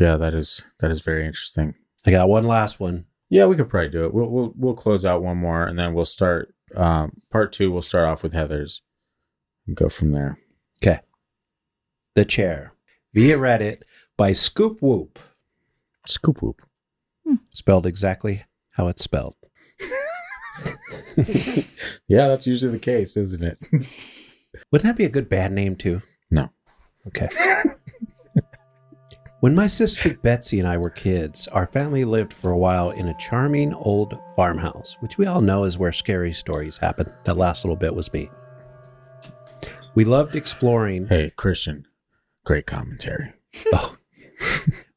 yeah, that is that is very interesting. I got one last one. Yeah, we could probably do it. We'll we'll we'll close out one more, and then we'll start um, part two. We'll start off with Heather's and go from there. Okay. The Chair via Reddit by Scoop Whoop, Scoop whoop. Hmm. spelled exactly how it's spelled. Yeah, that's usually the case, isn't it? Wouldn't that be a good band name too? No. Okay. when my sister Betsy and I were kids, our family lived for a while in a charming old farmhouse, which we all know is where scary stories happen. That last little bit was me. We loved exploring. hey, Christian, great commentary. Oh,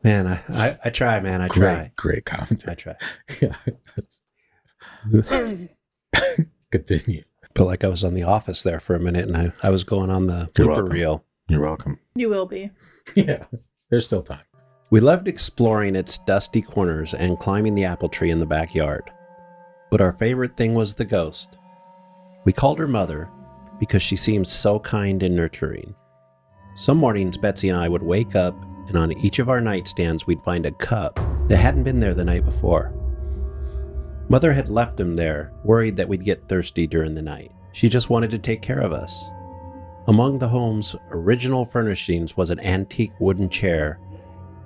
man, I, I, I try, man. I great, try. great commentary. I try. Yeah, that's... continue. Felt like I was on The Office there for a minute, and I, I was going on the You're blooper welcome. reel. You're welcome. You will be. Yeah, there's still time. We loved exploring its dusty corners and climbing the apple tree in the backyard. But our favorite thing was the ghost. We called her Mother because she seemed so kind and nurturing. Some mornings, Betsy and I would wake up, and on each of our nightstands, we'd find a cup that hadn't been there the night before. Mother had left them there, worried that we'd get thirsty during the night. She just wanted to take care of us. Among the home's original furnishings was an antique wooden chair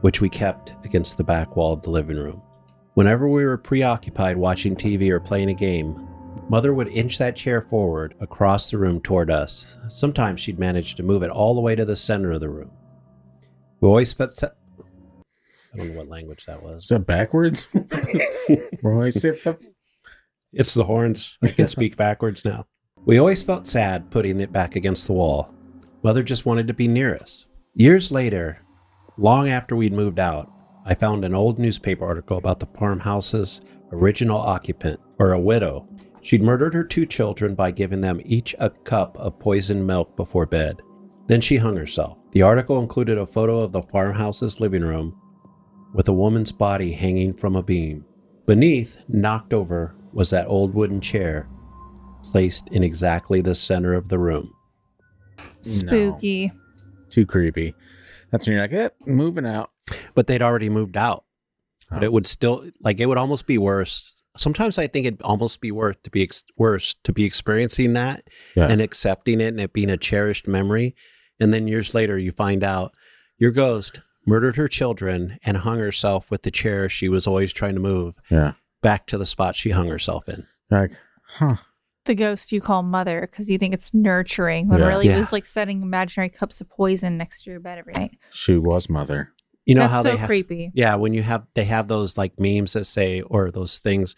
which we kept against the back wall of the living room. Whenever we were preoccupied watching TV or playing a game, Mother would inch that chair forward across the room toward us. Sometimes she'd manage to move it all the way to the center of the room. We always felt. Se- I don't know what language that Is was. Is that backwards? Roy, sit up. It's the horns. I can speak backwards now. We always felt sad putting it back against the wall. Mother just wanted to be near us. Years later, long after we'd moved out, I found an old newspaper article about the farmhouse's original occupant, or a widow. She'd murdered her two children by giving them each a cup of poisoned milk before bed. Then she hung herself. The article included a photo of the farmhouse's living room with a woman's body hanging from a beam. Beneath, knocked over, was that old wooden chair placed in exactly the center of the room. Spooky. Too creepy. That's when you're like, eh, moving out. But they'd already moved out. But Oh. it would still like it would almost be worse. Sometimes I think it'd almost be worth to be ex- worse to be experiencing that Yeah. and accepting it and it being a cherished memory, and then years later you find out your ghost murdered her children, and hung herself with the chair she was always trying to move Yeah. back to the spot she hung herself in. Like, huh. The ghost you call mother because you think it's nurturing when Yeah. really it was like setting imaginary cups of poison next to your bed every night. She was mother. You know That's how so they ha- creepy. Yeah, when you have they have those like memes that say or those things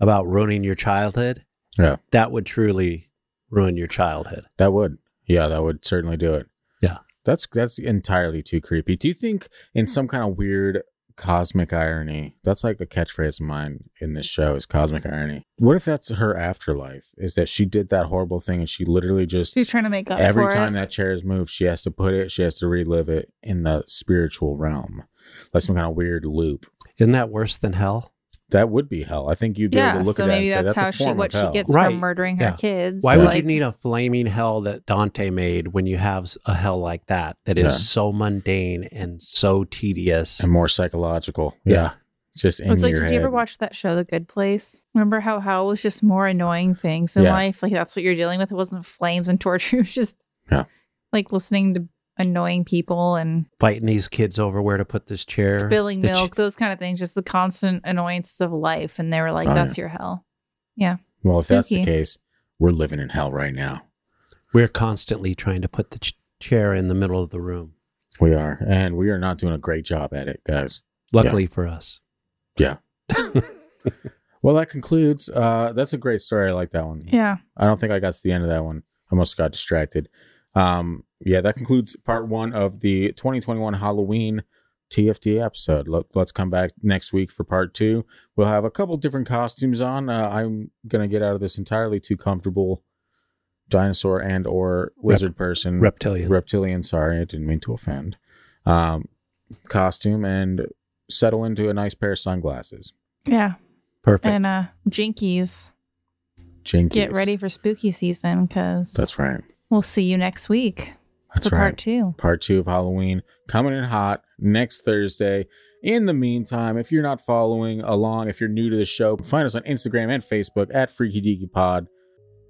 about ruining your childhood. Yeah. That would truly ruin your childhood. That would. Yeah, that would certainly do it. Yeah. That's that's entirely too creepy. Do you think in hmm. some kind of weird cosmic irony, that's like a catchphrase of mine in this show is cosmic irony. What if that's her afterlife? Is that she did that horrible thing and she literally just She's trying to make up every for time it. that chair is moved, she has to put it, she has to relive it in the spiritual realm. Like some kind of weird loop. Isn't that worse than hell? That would be hell. I think you'd be yeah, able to look so at that maybe and say that's, that's, how a she form what of she hell. gets Right. from murdering Yeah. her kids. Why would like- you need a flaming hell that Dante made when you have a hell like that that is Yeah. so mundane and so tedious? and more psychological. Yeah. Yeah. Just in It's like, your did head. you ever watch that show, The Good Place? Remember how hell was just more annoying things in Yeah. life? Like that's what you're dealing with. It wasn't flames and torture. It was just Yeah. like listening to annoying people and Fighting these kids over where to put this chair. spilling The ch- milk, those kind of things, just the constant annoyances of life. And they were like, Oh, that's your hell. Yeah. Well, if that's the case, we're living in hell right now. We're constantly trying to put the ch- chair in the middle of the room. We are, and we are not doing a great job at it, guys. Luckily for us. Yeah. Well, that concludes. Uh, that's a great story. I like that one. Yeah. I don't think I got to the end of that one. I must have got distracted. Um, yeah, that concludes part one of the 2021 Halloween TFD episode. Let, let's come back next week for part two. We'll have a couple different costumes on. Uh, I'm gonna get out of this entirely too comfortable dinosaur and or lizard person Reptilian. reptilian. Sorry, I didn't mean to offend. Um, costume and settle into a nice pair of sunglasses. Yeah. Perfect. And uh Jinkies, Jinkies. get ready for spooky season because That's right. We'll see you next week That's for right. part two. part two of Halloween coming in hot next Thursday. In the meantime, if you're not following along, if you're new to the show, find us on Instagram and Facebook at Freaky Deaky Pod,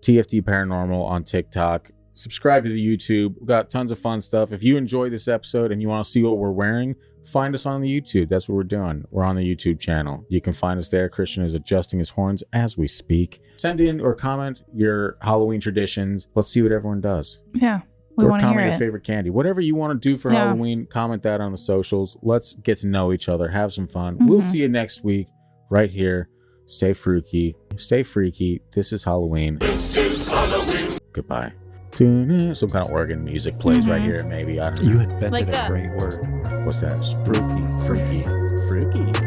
TFD Paranormal on TikTok. Subscribe to the YouTube. We've got tons of fun stuff. If you enjoy this episode and you want to see what we're wearing, find us on the YouTube. That's what we're doing. We're on the YouTube channel. You can find us there. Christian is adjusting his horns as we speak. Send in or comment your Halloween traditions. Let's see what everyone does Yeah. We or want to hear comment your it. favorite candy. Whatever you want to do for Yeah. Halloween, comment that on the socials. Let's get to know each other, have some fun. We'll Mhm. see you next week right here. Stay freaky. Stay freaky. This is Halloween. This is Halloween. Goodbye. Some kind of organ music plays right Mhm. here, maybe. I don't know. you invented Like a great word. What's that? Spooky. Freaky. Freaky.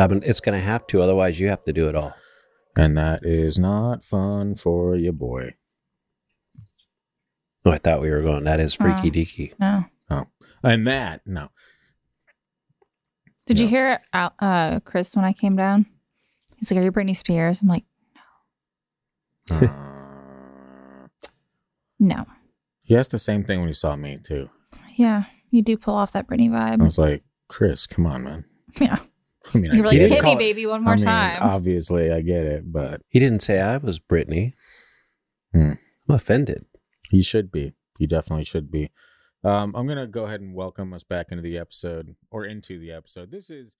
Yeah, but it's going to have to. Otherwise, you have to do it all. And that is not fun for your boy. Oh, I thought we were going. That is freaky Oh. deaky. No. Oh, and that, no. Did you Yeah. hear Al- uh, Chris when I came down? He's like, "Are you Britney Spears?" I'm like, Uh, "No." he asked the same thing when he saw me, too. Yeah, you do pull off that Britney vibe. I was like, Chris, come on, man. Yeah, I mean, you were I like, "Hit me, call baby, one more I mean, time." obviously, I get it, but He didn't say I was Britney. Hmm. I'm offended. he should be. You definitely should be. Um, I'm going to go ahead and welcome us back into the episode or into the episode. This is